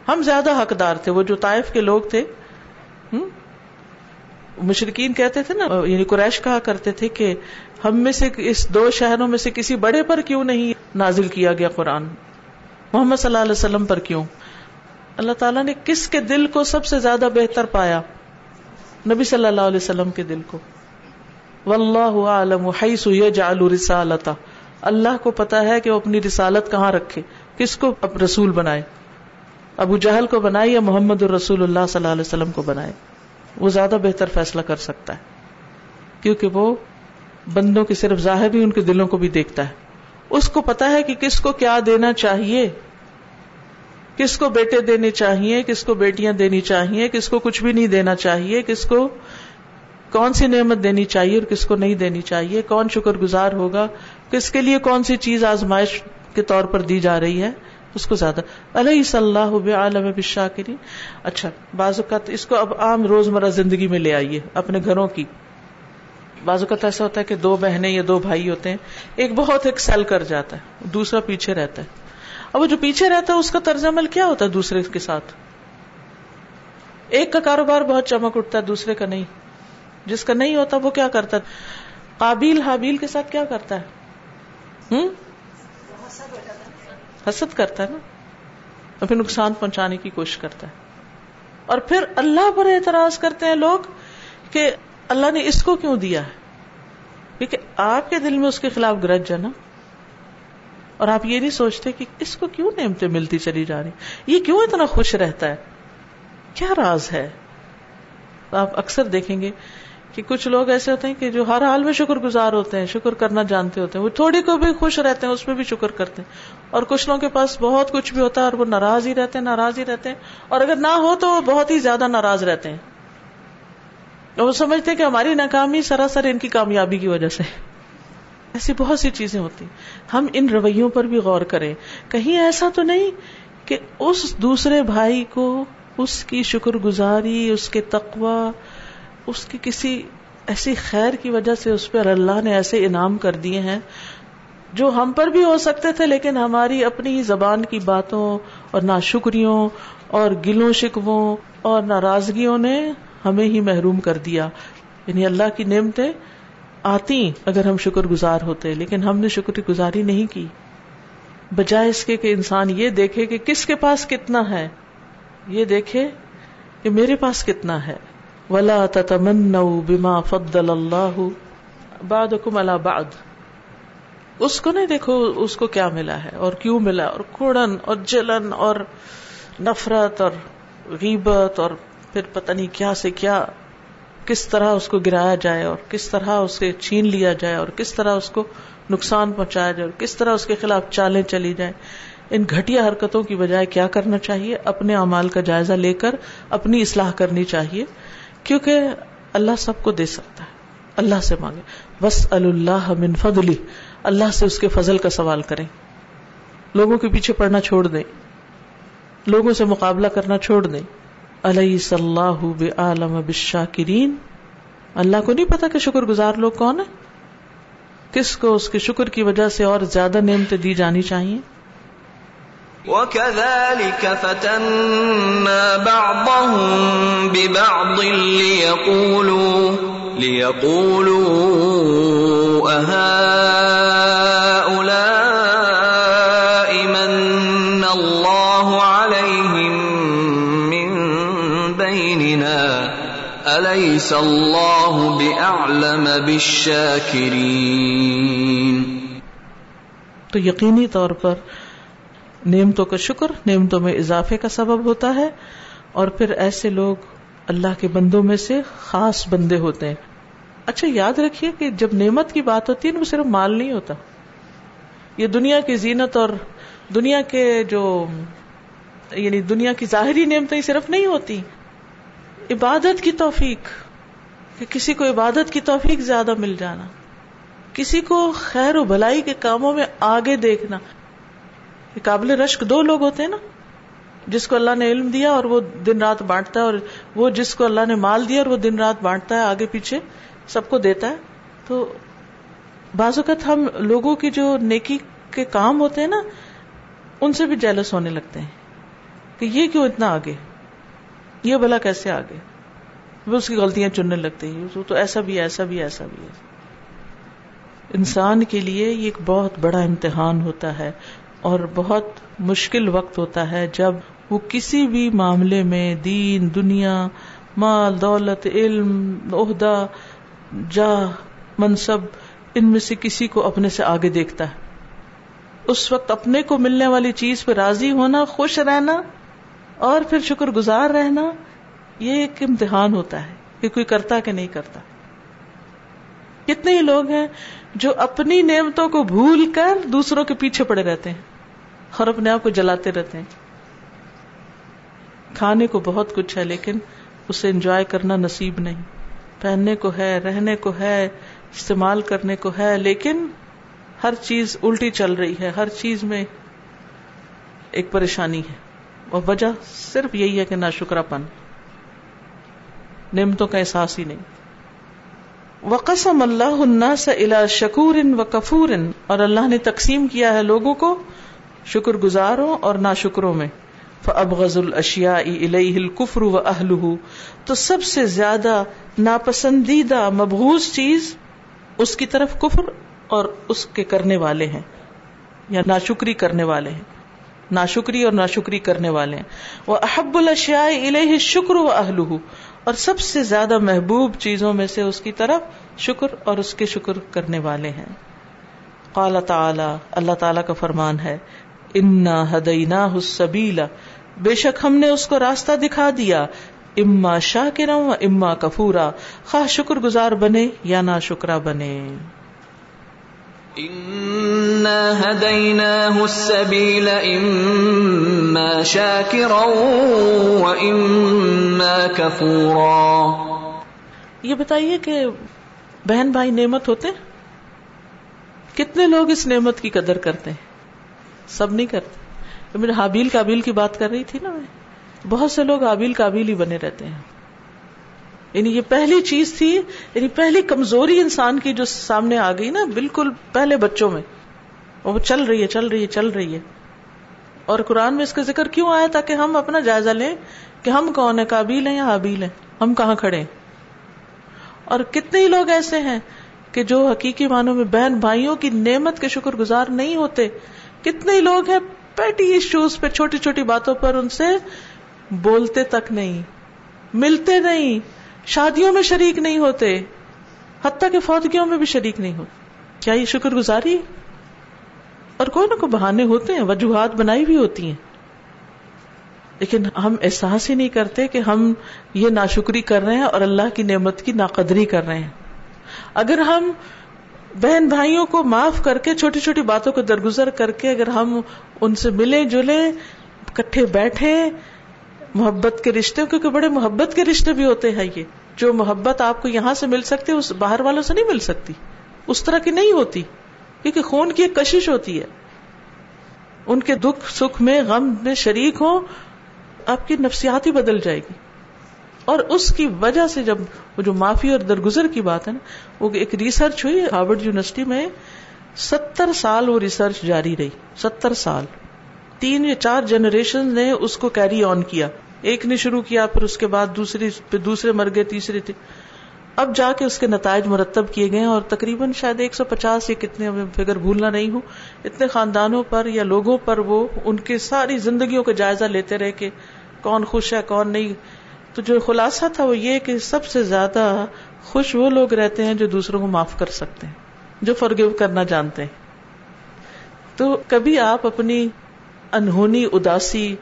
ہم زیادہ حقدار تھے، وہ جو طائف کے لوگ تھے مشرقین کہتے تھے نا یعنی قریش کہا کرتے تھے کہ ہم میں سے اس دو شہروں میں سے کسی بڑے پر کیوں نہیں نازل کیا گیا قرآن؟ محمد صلی اللہ علیہ وسلم پر کیوں؟ اللہ تعالیٰ نے کس کے دل کو سب سے زیادہ بہتر پایا؟ نبی صلی اللہ علیہ وسلم کے دل کو۔ واللہ عالم حیث یجعل رسالتا اللہ کو پتا ہے کہ وہ اپنی رسالت کہاں رکھے، کس کو رسول بنائے۔ ابو جہل کو بنائے یا محمد الرسول اللہ صلی اللہ علیہ وسلم کو بنائے؟ وہ زیادہ بہتر فیصلہ کر سکتا ہے، کیونکہ وہ بندوں کے صرف ظاہر ہی ان کے دلوں کو بھی دیکھتا ہے۔ اس کو پتا ہے کہ کس کو کیا دینا چاہیے۔ کس کو بیٹے دینے چاہیے، کس کو بیٹیاں دینی چاہیے، کس کو کچھ بھی نہیں دینا چاہیے، کس کو کون سی نعمت دینی چاہیے اور کس کو نہیں دینی چاہیے، کون شکر گزار ہوگا، کس کے لیے کون سی چیز آزمائش کے طور پر دی جا رہی ہے، اس کو زیادہ۔ علیہ صلی اللہ عالم بشاکری اچھا بعض اوقات اس کو اب عام روزمرہ زندگی میں لے آئیے، اپنے گھروں کی۔ بعض اوقات ایسا ہوتا ہے کہ دو بہنیں یا دو بھائی ہوتے ہیں، ایک بہت ایک سیل کر جاتا ہے، دوسرا پیچھے رہتا ہے۔ اب وہ جو پیچھے رہتا ہے، اس کا طرز عمل کیا ہوتا ہے دوسرے کے ساتھ؟ ایک کا کاروبار بہت چمک اٹھتا ہے، دوسرے کا نہیں۔ جس کا نہیں ہوتا، وہ کیا کرتا ہے؟ قابیل، حابیل کے ساتھ کیا کرتا ہے؟ ہوں حسد کرتا ہے نا۔ اور پھر نقصان پہنچانے کی کوشش کرتا ہے۔ اور پھر اللہ پر اعتراض کرتے ہیں لوگ کہ اللہ نے اس کو کیوں دیا ہے؟ کیونکہ آپ کے دل میں اس کے خلاف گرج ہے نا۔ اور آپ یہ نہیں سوچتے کہ اس کو کیوں نعمتیں ملتی چلی جا رہی یہ کیوں اتنا خوش رہتا ہے؟ کیا راز ہے؟ آپ اکثر دیکھیں گے کہ کچھ لوگ ایسے ہوتے ہیں کہ جو ہر حال میں شکر گزار ہوتے ہیں، شکر کرنا جانتے ہوتے ہیں، وہ تھوڑی کو بھی خوش رہتے ہیں، اس میں بھی شکر کرتے ہیں۔ اور کچھ لوگوں کے پاس بہت کچھ بھی ہوتا ہے اور وہ ناراض ہی رہتے ہیں، ناراض ہی رہتے ہیں۔ اور اگر نہ ہو تو وہ بہت ہی زیادہ ناراض رہتے ہیں۔ وہ سمجھتے ہیں کہ ہماری ناکامی سراسر ان کی کامیابی کی وجہ سے ایسی بہت سی چیزیں ہوتی ہم ان رویوں پر بھی غور کریں۔ کہیں ایسا تو نہیں کہ اس دوسرے بھائی کو اس کی شکر گزاری اس کے تقوی، اس کی کسی ایسی خیر کی وجہ سے اس پر اللہ نے ایسے انعام کر دیے ہیں جو ہم پر بھی ہو سکتے تھے، لیکن ہماری اپنی زبان کی باتوں اور ناشکریوں اور گلوں، شکووں اور ناراضگیوں نے ہمیں ہی محروم کر دیا۔ یعنی اللہ کی نعمتیں آتی اگر ہم شکر گزار ہوتے، لیکن ہم نے شکر گزاری نہیں کی۔ بجائے اس کے کہ انسان یہ دیکھے کہ کس کے پاس کتنا ہے۔ یہ دیکھے کہ میرے پاس کتنا ہے۔ ولا تتمنوا بما فضل اللہ بعدکم علی بعد۔ اس کو نہیں دیکھو، اس کو کیا ملا ہے؟ اور کیوں ملا اور کوڑن اور جلن اور نفرت اور غیبت اور پھر پتہ نہیں کیا سے کیا کس طرح اس کو گرایا جائے اور کس طرح اس سے چھین لیا جائے اور کس طرح اس کو نقصان پہنچایا جائے اور کس طرح اس کے خلاف چالیں چلی جائیں۔ ان گھٹیا حرکتوں کی بجائے کیا کرنا چاہیے؟ اپنے اعمال کا جائزہ لے کر اپنی اصلاح کرنی چاہیے، کیونکہ اللہ سب کو دے سکتا ہے، اللہ سے مانگے۔ بس اللہ من فضلی اللہ سے اس کے فضل کا سوال کریں۔ لوگوں کے پیچھے پڑنا چھوڑ دیں۔ لوگوں سے مقابلہ کرنا چھوڑ دیں۔ علیہ صلاح بعالم بالشاکرین اللہ کو نہیں پتا کہ شکر گزار لوگ کون ہیں؟ کس کو اس کے شکر کی وجہ سے اور زیادہ نعمتیں دی جانی چاہیے؟
وكذلك فتنا بعضهم ببعض ليقولوا ليقولوا أهؤلاء
تو یقینی طور پر نعمتوں کا شکر نعمتوں میں اضافے کا سبب ہوتا ہے اور پھر ایسے لوگ اللہ کے بندوں میں سے خاص بندے ہوتے ہیں۔ اچھا یاد رکھیے کہ جب نعمت کی بات ہوتی ہے نا وہ صرف مال نہیں ہوتا۔ یہ دنیا کی زینت اور دنیا کے جو یعنی دنیا کی ظاہری نعمتیں صرف نہیں ہوتی۔ عبادت کی توفیق۔ کہ کسی کو عبادت کی توفیق زیادہ مل جانا، کسی کو خیر و بھلائی کے کاموں میں آگے دیکھنا۔ قابل رشک دو لوگ ہوتے ہیں نا، جس کو اللہ نے علم دیا اور وہ دن رات بانٹتا ہے، اور وہ جس کو اللہ نے مال دیا اور وہ دن رات بانٹتا ہے، آگے پیچھے سب کو دیتا ہے۔ تو بعض اوقات ہم لوگوں کی جو نیکی کے کام ہوتے ہیں نا، ان سے بھی جیلس ہونے لگتے ہیں کہ یہ کیوں اتنا آگے؟ یہ بھلا کیسے آگے؟ وہ اس کی غلطیاں چننے لگتے ہیں۔ تو ایسا بھی ایسا بھی ایسا بھی ہے۔ انسان کے لیے یہ ایک بہت بڑا امتحان ہوتا ہے اور بہت مشکل وقت ہوتا ہے جب وہ کسی بھی معاملے میں دین، دنیا، مال، دولت، علم، عہدہ جا منصب، ان میں سے کسی کو اپنے سے آگے دیکھتا ہے۔ اس وقت اپنے کو ملنے والی چیز پہ راضی ہونا، خوش رہنا اور پھر شکر گزار رہنا یہ ایک امتحان ہوتا ہے کہ کوئی کرتا کہ نہیں کرتا۔ کتنے ہی لوگ ہیں جو اپنی نعمتوں کو بھول کر دوسروں کے پیچھے پڑے رہتے ہیں اور اپنے آپ کو جلاتے رہتے ہیں۔ کھانے کو بہت کچھ ہے لیکن اسے انجوائے کرنا نصیب نہیں۔ پہننے کو ہے، رہنے کو ہے، استعمال کرنے کو ہے، لیکن ہر چیز الٹی چل رہی ہے۔ ہر چیز میں ایک پریشانی ہے۔ اور وجہ صرف یہی ہے کہ نہ پن نعمتوں کا احساس ہی نہیں۔ وقسم اللہ الناس الى شکور و کفور اور اللہ نے تقسیم کیا ہے لوگوں کو شکر گزاروں اور نا شکروں میں۔ فابغض الاشیاء الیہ الکفر و اہلہ تو سب سے زیادہ ناپسندیدہ مبغوض چیز اس کی طرف کفر اور اس کے کرنے والے ہیں۔ یا ناشکری کرنے والے ہیں۔ ناشکری اور ناشکری کرنے والے ہیں۔ وہ احب الاشیاء الیہ شکر و اہلہ اور سب سے زیادہ محبوب چیزوں میں سے اس کی طرف شکر اور اس کے شکر کرنے والے ہیں۔ قال تعالی، اللہ تعالی کا فرمان ہے، انا ہدینا سبیلا بے شک ہم نے اس کو راستہ دکھا دیا۔ اما شاہ و اما کفورا خواہ شکر گزار بنے یا نا شکرا بنے
السبيل إما شاكرا وإما كفورا
یہ بتائیے کہ بہن بھائی نعمت ہوتے کتنے لوگ اس نعمت کی قدر کرتے ہیں؟ سب نہیں کرتے۔ میں حابیل کابیل کی بات کر رہی تھی نا میں۔ بہت سے لوگ حابیل کابیل ہی بنے رہتے ہیں۔ یعنی یہ پہلی چیز تھی یعنی پہلی کمزوری انسان کی جو سامنے آ گئی نا، بالکل پہلے بچوں میں۔ وہ چل رہی ہے، چل رہی ہے، چل رہی ہے۔ اور قرآن میں اس کا ذکر کیوں آیا تاکہ ہم اپنا جائزہ لیں کہ ہم کون ہیں کابل ہیں یا حابیل ہیں؟ ہم کہاں کھڑے ہیں؟ اور کتنے ہی لوگ ایسے ہیں کہ جو حقیقی معنوں میں بہن بھائیوں کی نعمت کے شکر گزار نہیں ہوتے۔ کتنے ہی لوگ ہیں پیٹی ایشوز پہ، چھوٹی چھوٹی باتوں پر ان سے بولتے تک نہیں، ملتے نہیں، شادیوں میں شریک نہیں ہوتے، حتیٰ کہ فوتگیوں میں بھی شریک نہیں ہوتے۔ کیا یہ شکر گزاری اور کوئی نہ کوئی بہانے ہوتے ہیں، وجوہات بنائی بھی ہوتی ہیں۔ لیکن ہم احساس ہی نہیں کرتے کہ ہم یہ ناشکری کر رہے ہیں اور اللہ کی نعمت کی ناقدری کر رہے ہیں۔ اگر ہم بہن بھائیوں کو معاف کر کے، چھوٹی چھوٹی باتوں کو درگزر کر کے اگر ہم ان سے ملے جلے کٹھے بیٹھے محبت کے رشتے، کیونکہ بڑے محبت کے رشتے بھی ہوتے ہیں یہ۔ جو محبت آپ کو یہاں سے مل سکتی اس باہر والوں سے نہیں مل سکتی۔ اس طرح کی نہیں ہوتی۔ کیونکہ خون کی ایک کشش ہوتی ہے۔ ان کے دکھ، سکھ میں غم میں شریک ہو آپ کی نفسیات ہی بدل جائے گی۔ اور اس کی وجہ سے جب وہ جو معافی اور درگزر کی بات ہے نا، وہ ایک ریسرچ ہوئی، ہارورڈ یونیورسٹی میں ستر سال وہ ریسرچ جاری رہی۔ ستر سال۔ تین یا چار جنریشن نے اس کو کیری آن کیا۔ ایک نے شروع کیا، پھر اس کے بعد دوسری، پھر دوسرے مر گئے، تیسرے تھے۔ اب جا کے اس کے نتائج مرتب کیے گئے اور تقریباً شاید ایک سو پچاس یا کتنے فگر بھولنا نہیں ہوں، اتنے خاندانوں پر یا لوگوں پر وہ ان کی ساری زندگیوں کا جائزہ لیتے رہے کہ کون خوش ہے، کون نہیں۔ تو جو خلاصہ تھا وہ یہ کہ سب سے زیادہ خوش وہ لوگ رہتے ہیں جو دوسروں کو معاف کر سکتے ہیں، جو فرگیو کرنا جانتے ہیں۔ تو کبھی آپ اپنی انہونی، اداسی،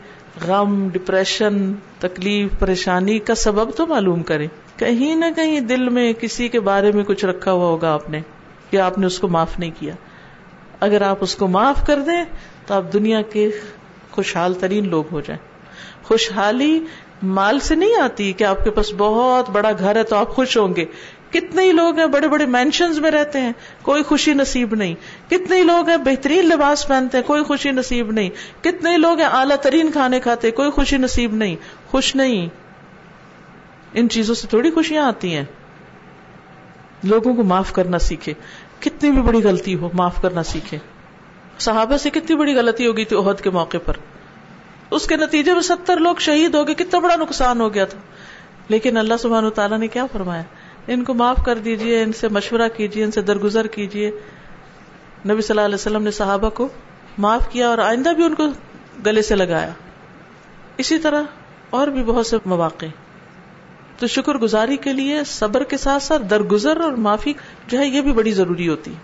غم ڈپریشن تکلیف، پریشانی کا سبب تو معلوم کریں۔ کہیں نہ کہیں دل میں کسی کے بارے میں کچھ رکھا ہوا ہوگا آپ نے کہ آپ نے اس کو معاف نہیں کیا۔ اگر آپ اس کو معاف کر دیں تو آپ دنیا کے خوشحال ترین لوگ ہو جائیں۔ خوشحالی مال سے نہیں آتی کہ آپ کے پاس بہت بڑا گھر ہے تو آپ خوش ہوں گے۔ کتنے ہی لوگ ہیں، بڑے بڑے مینشنز میں رہتے ہیں، کوئی خوشی نصیب نہیں۔ کتنے ہی لوگ ہیں، بہترین لباس پہنتے ہیں، کوئی خوشی نصیب نہیں۔ کتنے ہی لوگ ہیں، اعلیٰ ترین کھانے کھاتے، کوئی خوشی نصیب نہیں۔ خوش نہیں۔ ان چیزوں سے تھوڑی خوشیاں آتی ہیں۔ لوگوں کو معاف کرنا سیکھے۔ کتنی بھی بڑی غلطی ہو، معاف کرنا سیکھے۔ صحابہ سے کتنی بڑی غلطی ہوگی تھی عہد کے موقع پر۔ اس کے نتیجے میں ستر لوگ شہید ہو گئے، کتنا بڑا نقصان ہو گیا تھا۔ لیکن اللہ سبحان تعالیٰ نے کیا فرمایا؟ ان کو معاف کر دیجیے، ان سے مشورہ کیجیے، ان سے درگزر کیجیے۔ نبی صلی اللہ علیہ وسلم نے صحابہ کو معاف کیا اور آئندہ بھی ان کو گلے سے لگایا۔ اسی طرح اور بھی بہت سے مواقع۔ تو شکر گزاری کے لیے، صبر کے ساتھ ساتھ درگزر اور معافی جو ہے، یہ بھی بڑی ضروری ہوتی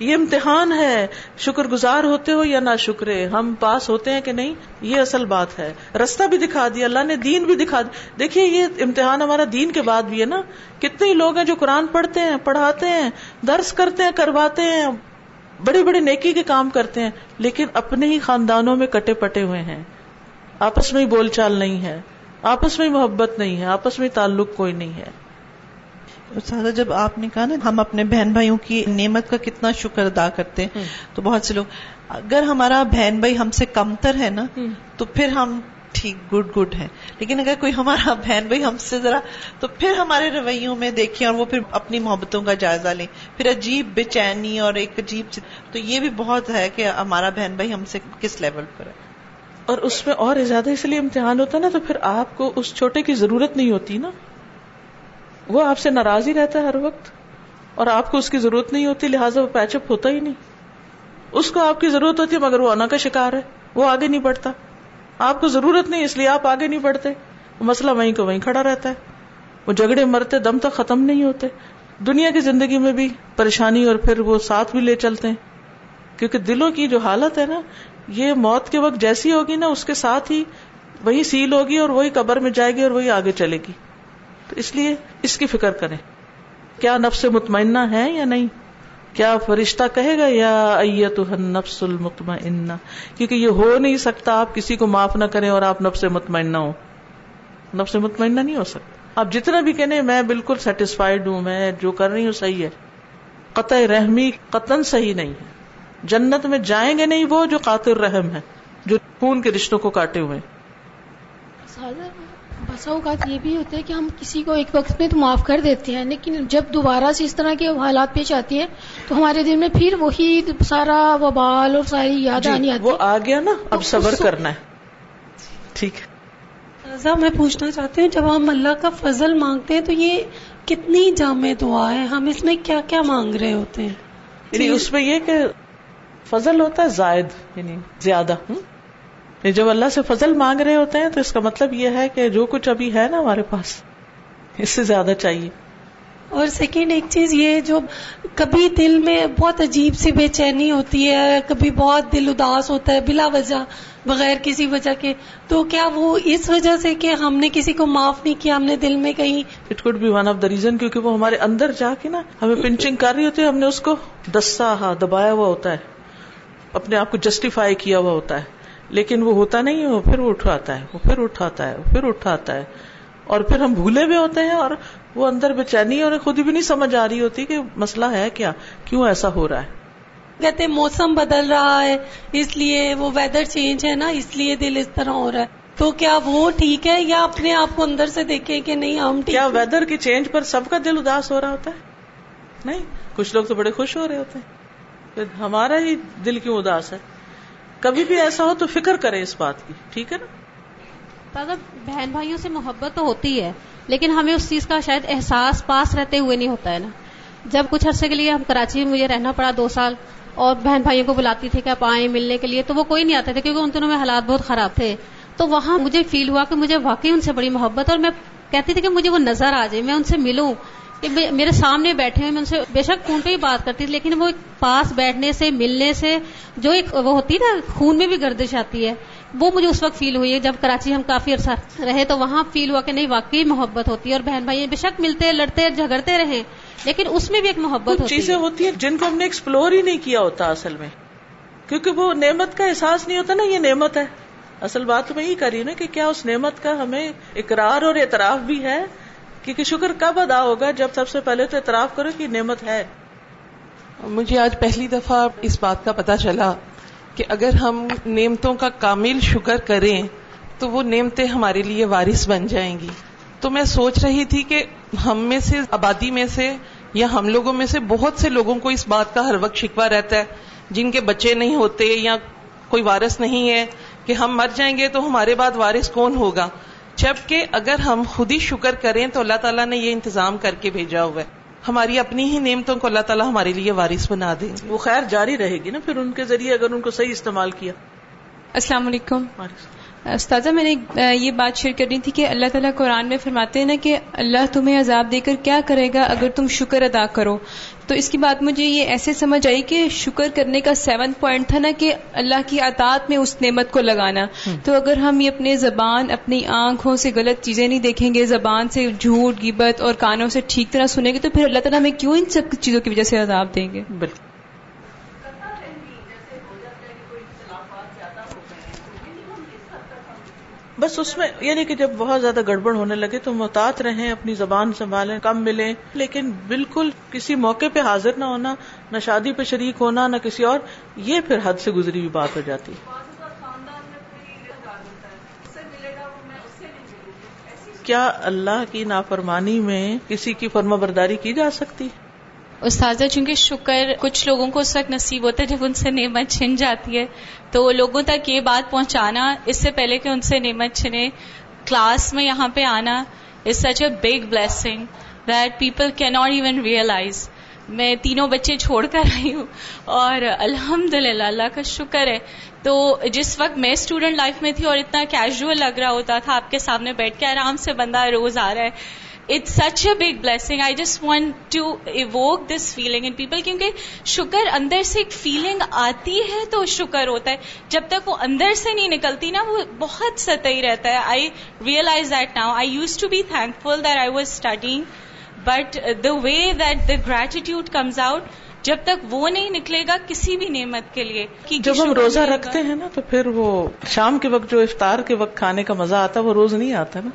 یہ امتحان ہے، شکر گزار ہوتے ہو یا نہ شکرے ہم پاس ہوتے ہیں کہ نہیں؟ یہ اصل بات ہے۔ رستہ بھی دکھا دیا، اللہ نے دین بھی دکھا دیا۔ دیکھیے، یہ امتحان ہمارا دین کے بعد بھی ہے نا۔ کتنے لوگ ہیں جو قرآن پڑھتے ہیں، پڑھاتے ہیں، درس کرتے ہیں، کرواتے ہیں، بڑے بڑے نیکی کے کام کرتے ہیں، لیکن اپنے ہی خاندانوں میں کٹے پٹے ہوئے ہیں۔ آپس میں ہی بول چال نہیں ہے۔ آپس میں محبت نہیں ہے آپس میں تعلق کوئی نہیں ہے۔
سادہ جب آپ نے کہا نا ہم اپنے بہن بھائیوں کی نعمت کا کتنا شکر ادا کرتے ہیں تو بہت سے لوگ اگر ہمارا بہن بھائی ہم سے کمتر ہے نا تو پھر ہم ٹھیک گڈ گڈ ہے لیکن اگر کوئی ہمارا بہن بھائی ہم سے ذرا تو پھر ہمارے رویوں میں دیکھیں اور وہ پھر اپنی محبتوں کا جائزہ لیں۔ پھر عجیب بے چینی اور ایک عجیب تو یہ بھی بہت ہے کہ ہمارا بہن بھائی ہم سے کس لیول پر ہے۔
اور اس میں اور زیادہ اس لیے امتحان ہوتا ہے نا تو پھر آپ کو اس چھوٹے کی ضرورت نہیں ہوتی نا۔ وہ آپ سے ناراض ہی رہتا ہے ہر وقت۔ اور آپ کو اس کی ضرورت نہیں ہوتی، لہٰذا وہ پیچ اپ ہوتا ہی نہیں۔ اس کو آپ کی ضرورت ہوتی ہے مگر وہ انا کا شکار ہے۔ وہ آگے نہیں بڑھتا۔ آپ کو ضرورت نہیں، اس لیے آپ آگے نہیں بڑھتے۔ وہ مسئلہ وہیں کو وہیں کھڑا رہتا ہے۔ وہ جھگڑے، مرتے، دم تک ختم نہیں ہوتے۔ دنیا کی زندگی میں بھی پریشانی اور پھر وہ ساتھ بھی لے چلتے ہیں۔ کیونکہ دلوں کی جو حالت ہے نا یہ موت کے وقت جیسی ہوگی نا، اس کے ساتھ ہی وہی سیل ہوگی اور وہی قبر میں جائے گی اور وہی آگے چلے گی۔ تو اس لیے اس کی فکر کریں۔ کیا نفس مطمئنہ ہے یا نہیں؟ کیا فرشتہ کہے گا، یا ایت نفس المطمئنہ؟ کیونکہ یہ ہو نہیں سکتا آپ کسی کو معاف نہ کریں اور آپ نفس مطمئنہ ہو نفس مطمئنہ نہیں ہو سکتا۔ آپ جتنا بھی کہنے، میں بالکل سیٹسفائڈ ہوں، میں جو کر رہی ہوں صحیح ہے۔ قطع رحمی قطن صحیح نہیں ہے۔ جنت میں جائیں گے نہیں وہ جو قاتل رحم ہے جو خون کے رشتوں کو کاٹے ہوئے
بسا اوقات یہ بھی ہوتا ہے کہ ہم کسی کو ایک وقت میں تو معاف کر دیتے ہیں لیکن جب دوبارہ سے اس طرح کے حالات پیش آتی ہیں تو ہمارے دل میں پھر وہی سارا وبال اور ساری یاد جی آنی آتی
وہ آ گیا نا اب صبر کرنا ہے۔ ٹھیک
ہے۔ میں پوچھنا چاہتے ہیں جب ہم اللہ کا فضل مانگتے ہیں تو یہ کتنی جامع دعا ہے؟ ہم اس میں کیا کیا مانگ رہے ہوتے ہیں؟
یعنی اس میں یہ کہ فضل ہوتا ہے زائد یعنی زیادہ جب اللہ سے فضل مانگ رہے ہوتے ہیں تو اس کا مطلب یہ ہے کہ جو کچھ ابھی ہے نا ہمارے پاس اس سے زیادہ چاہیے۔
اور سیکنڈ ایک چیز یہ جو کبھی دل میں بہت عجیب سی بے چینی ہوتی ہے کبھی بہت دل اداس ہوتا ہے بلا وجہ بغیر کسی وجہ کے تو کیا وہ اس وجہ سے کہ ہم نے کسی کو معاف نہیں کیا ہم نے دل میں کہیں؟
It could be one of the reason کیونکہ وہ ہمارے اندر جا کے نا ہمیں پنچنگ کر رہی ہوتی ہے ہم نے اس کو دسا ہاں دبایا ہوا ہوتا ہے۔ اپنے آپ کو جسٹیفائی کیا ہوا ہوتا ہے۔ لیکن وہ ہوتا نہیں ہے وہ پھر اٹھاتا ہے وہ پھر اٹھاتا ہے وہ پھر اٹھاتا ہے۔ اور پھر ہم بھولے بھی ہوتے ہیں اور وہ اندر بے چینی اور خود بھی نہیں سمجھ آ رہی ہوتی کہ مسئلہ ہے کیا کیوں ایسا ہو رہا ہے۔
کہتے موسم بدل رہا ہے اس لیے وہ ویدر چینج ہے نا اس لیے دل اس طرح ہو رہا ہے۔ تو کیا وہ ٹھیک ہے یا اپنے آپ کو اندر سے دیکھیں کہ نہیں ہم
کیا ویدر کی چینج پر سب کا دل اداس ہو رہا ہوتا ہے؟ نہیں کچھ لوگ تو بڑے خوش ہو رہے ہوتے ہیں۔ ہمارا ہی دل کیوں اداس ہے؟ کبھی بھی ایسا ہو تو فکر کرے اس بات کی، ٹھیک ہے نا؟
دادا بہن بھائیوں سے محبت تو ہوتی ہے، لیکن ہمیں اس چیز کا شاید احساس پاس رہتے ہوئے نہیں ہوتا ہے نا؟ جب کچھ عرصے کے لیے ہم کراچی میں مجھے رہنا پڑا دو سال، اور بہن بھائیوں کو بلاتی تھی کہ آپ آئیں ملنے کے لیے، تو وہ کوئی نہیں آتے تھے کیونکہ ان دنوں میں حالات بہت خراب تھے۔ تو وہاں مجھے فیل ہوا کہ مجھے واقعی ان سے بڑی محبت، اور میں کہتی تھی کہ مجھے وہ نظر آ جائے، میں ان سے ملوں۔ کہ میرے سامنے بیٹھے ہوئے میں ان سے بے شک فون پہ ہی بات کرتی تھی لیکن وہ پاس بیٹھنے سے ملنے سے جو ایک وہ ہوتی ہے نا خون میں بھی گردش آتی ہے وہ مجھے اس وقت فیل ہوئی ہے۔ جب کراچی ہم کافی عرصہ رہے تو وہاں فیل ہوا کہ نہیں واقعی محبت ہوتی ہے۔ اور بہن بھائی بے شک ملتے لڑتے جھگڑتے رہے لیکن اس میں بھی ایک محبت
کچھ چیزیں ہوتی ہیں جن کو ہم نے ایکسپلور ہی نہیں کیا ہوتا اصل میں۔ کیونکہ وہ نعمت کا احساس نہیں ہوتا نا یہ نعمت ہے۔ اصل بات تو میں یہ کری نا کہ کیا اس نعمت کا ہمیں اقرار اور اعتراف بھی ہے؟ کیونکہ شکر کب ادا ہوگا جب سب سے پہلے تو اعتراف کرو کہ نعمت ہے۔
مجھے آج پہلی دفعہ اس بات کا پتا چلا کہ اگر ہم نعمتوں کا کامل شکر کریں تو وہ نعمتیں ہمارے لیے وارث بن جائیں گی۔ تو میں سوچ رہی تھی کہ ہم میں سے، آبادی میں سے یا ہم لوگوں میں سے بہت سے لوگوں کو اس بات کا ہر وقت شکوا رہتا ہے۔ جن کے بچے نہیں ہوتے یا کوئی وارث نہیں ہے کہ ہم مر جائیں گے تو ہمارے بعد وارث کون ہوگا؟ جبکہ اگر ہم خود ہی شکر کریں تو اللہ تعالیٰ نے یہ انتظام کر کے بھیجا ہوا ہے۔ ہماری اپنی ہی نعمتوں کو اللہ تعالیٰ ہمارے لیے وارث بنا دیں
وہ خیر جاری رہے گی نا پھر ان کے ذریعے اگر ان کو صحیح استعمال کیا۔
السلام علیکم۔ استاذہ میں نے یہ بات شیئر کرنی تھی کہ اللہ تعالیٰ قرآن میں فرماتے ہیں نا کہ اللہ تمہیں عذاب دے کر کیا کرے گا اگر تم شکر ادا کرو۔ تو اس کی بات مجھے یہ ایسے سمجھ آئی کہ شکر کرنے کا سیون پوائنٹ تھا نا کہ اللہ کی عطاط میں اس نعمت کو لگانا۔ تو اگر ہم یہ اپنے زبان اپنی آنکھوں سے غلط چیزیں نہیں دیکھیں گے زبان سے جھوٹ گیبت اور کانوں سے ٹھیک طرح سنیں گے تو پھر اللہ تعالیٰ ہمیں کیوں ان سب چیزوں کی وجہ سے عذاب دیں گے؟
بالکل۔ بس اس میں یعنی کہ جب بہت زیادہ گڑبڑ ہونے لگے تو محتاط رہیں، اپنی زبان سنبھالیں، کم ملیں، لیکن بالکل کسی موقع پہ حاضر نہ ہونا، نہ شادی پہ شریک ہونا، نہ کسی اور، یہ پھر حد سے گزری ہوئی بات ہو جاتی۔ کیا اللہ کی نافرمانی میں کسی کی فرما برداری کی جا سکتی؟
استاذہ، چونکہ شکر کچھ لوگوں کو اس وقت نصیب ہوتا ہے جب ان سے نعمت چھن جاتی ہے۔ تو لوگوں تک یہ بات پہنچانا، اس سے پہلے کہ ان سے نعمت چھنے، کلاس میں یہاں پہ آنا is such a big blessing that people کی ناٹ ایون ریئلائز میں تینوں بچے چھوڑ کر آئی ہوں اور الحمد للہ اللہ کا شکر ہے۔ تو جس وقت میں اسٹوڈنٹ لائف میں تھی اور اتنا کیجول لگ رہا ہوتا تھا، آپ کے سامنے بیٹھ کے آرام سے بندہ روز آ رہا ہے۔ It's such a big blessing I just want to evoke this feeling in people کیونکہ شکر اندر سے ایک فیلنگ آتی ہے تو شکر ہوتا ہے جب تک وہ اندر سے نہیں نکلتی نا وہ بہت سطحی رہتا ہے I realize that now I used to be thankful that I was studying but the way that the gratitude comes out جب تک وہ نہیں نکلے گا کسی بھی نعمت کے لیے
جب ہم روزہ رکھتے ہیں نا تو پھر وہ شام کے وقت جو افطار کے وقت کھانے کا مزہ آتا ہے وہ روز نہیں آتا نا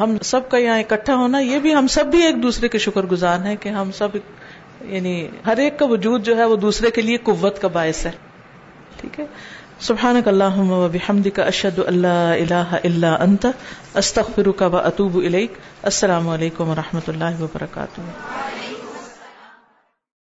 ہم سب کا یہاں اکٹھا ہونا یہ بھی ہم سب بھی ایک دوسرے کے شکر گزار ہیں کہ ہم سب یعنی ہر ایک کا وجود جو ہے وہ دوسرے کے لیے قوت کا باعث ہے۔ ٹھیک ہے؟ سبحان اللہ بحمد کا اشد اللہ اللہ اللہ انت استخر کا اطوب السلام علیکم و رحمۃ اللہ وبرکاتہ۔